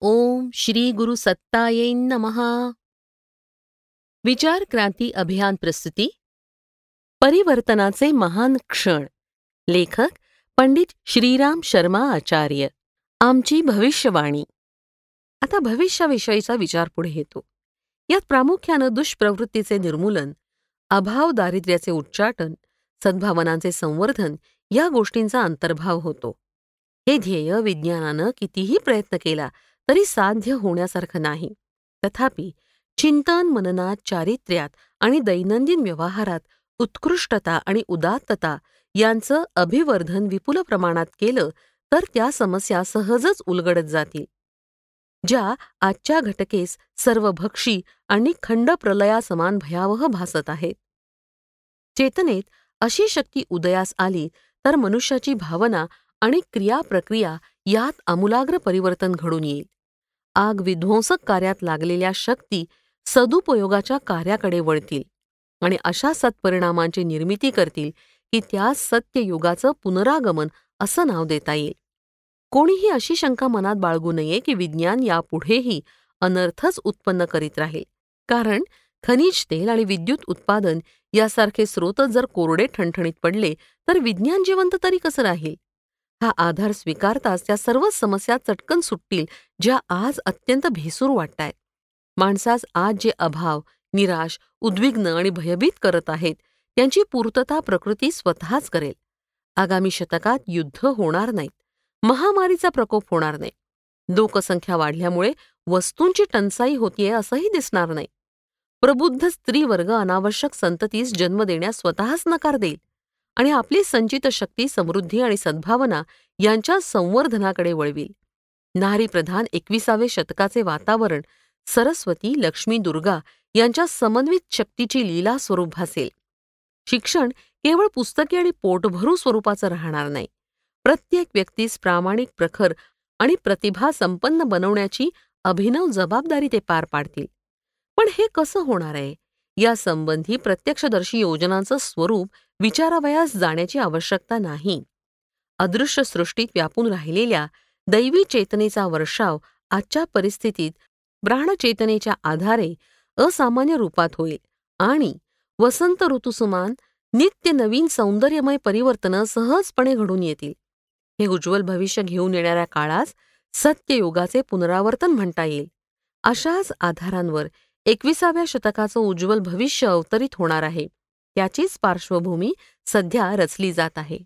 ओम श्री गुरु सत्ताये नमहा विचार क्रांती अभियान प्रस्तुती। परिवर्तनाचे महान क्षण। लेखक पंडित श्रीराम शर्मा आचार्य। आमची भविष्यवाणी। आता भविष्याविषयीचा विचार पुढे येतो। यात प्रामुख्यानं दुष्प्रवृत्तीचे निर्मूलन अभाव दारिद्र्याचे उच्चाटन सद्भावनांचे संवर्धन या गोष्टींचा अंतर्भाव होतो. हे ध्येय विज्ञानानं कितीही प्रयत्न केला तरी साध्य होण्यासारखं नाही. तथापि चिंतन मननात चारित्र्यात आणि दैनंदिन व्यवहारात उत्कृष्टता आणि उदात्तता यांचं अभिवर्धन विपुल प्रमाणात केलं तर त्या समस्या सहजच उलगडत जातील. ज्या आजच्या घटकेस सर्वभक्षी आणि खंडप्रलयासमान भयावह भासत आहेत. चेतनेत अशी शक्ती उदयास आली तर मनुष्याची भावना आणि क्रियाप्रक्रिया यात आमूलाग्र परिवर्तन घडून येईल. आग विध्वंसक कार्यात लागलेल्या शक्ती सदुपयोगाच्या कार्याकडे वळतील आणि अशा सत्परिणामांची निर्मिती करतील की त्या सत्ययुगाचं पुनरागमन असं नाव देता येईल. कोणीही अशी शंका मनात बाळगू नये की विज्ञान यापुढेही अनर्थच उत्पन्न करीत राहील. कारण खनिज तेल आणि विद्युत उत्पादन यासारखे स्रोत जर कोरडे ठणठणीत पडले तर विज्ञान जिवंत तरी कसं राहील? हा आधार स्वीकारताच त्या सर्व समस्या चटकन सुटतील ज्या आज अत्यंत भेसूर वाटतायत. माणसास आज जे अभाव निराश उद्विग्न आणि भयभीत करत आहेत त्यांची पूर्तता प्रकृती स्वतःच करेल. आगामी शतकात युद्ध होणार नाहीत. महामारीचा प्रकोप होणार नाही. लोकसंख्या वाढल्यामुळे वस्तूंची टंचाई होतीये असंही दिसणार नाही. प्रबुद्ध स्त्रीवर्ग अनावश्यक संततीस जन्म देण्यास स्वतःच नकार देईल. आणि आपली संचित शक्ती समृद्धी आणि सद्भावना यांच्या संवर्धनाकडे वळविल. नारीप्रधान एकविसावे शतकाचे वातावरण सरस्वती लक्ष्मी दुर्गा यांच्या समन्वित शक्तीची लीला स्वरूप भासेल. शिक्षण केवळ पुस्तके आणि पोटभरू स्वरूपाचं राहणार नाही. प्रत्येक व्यक्तीस प्रामाणिक प्रखर आणि प्रतिभा संपन्न बनवण्याची अभिनव जबाबदारी ते पार पाडतील. पण हे कसं होणार आहे? यासंबंधी प्रत्यक्षदर्शी योजनांचं स्वरूप विचारावयास जाण्याची आवश्यकता नाही. अदृश्य सृष्टीत व्यापून राहिलेल्या दैवी चेतनेचा वर्षाव आजच्या परिस्थितीत ब्राह्णचेतनेच्या आधारे असामान्य रूपात होईल आणि वसंत ऋतुसुमान नित्य नवीन सौंदर्यमय परिवर्तनं सहजपणे घडून येतील. हे उज्ज्वल भविष्य घेऊन येणाऱ्या काळास सत्ययुगाचे पुनरावर्तन म्हणता येईल. अशाच आधारांवर एकविसाव्या शतकाचं उज्ज्वल भविष्य अवतरित होणार आहे. त्याचीच पार्श्वभूमी सध्या रचली जात आहे.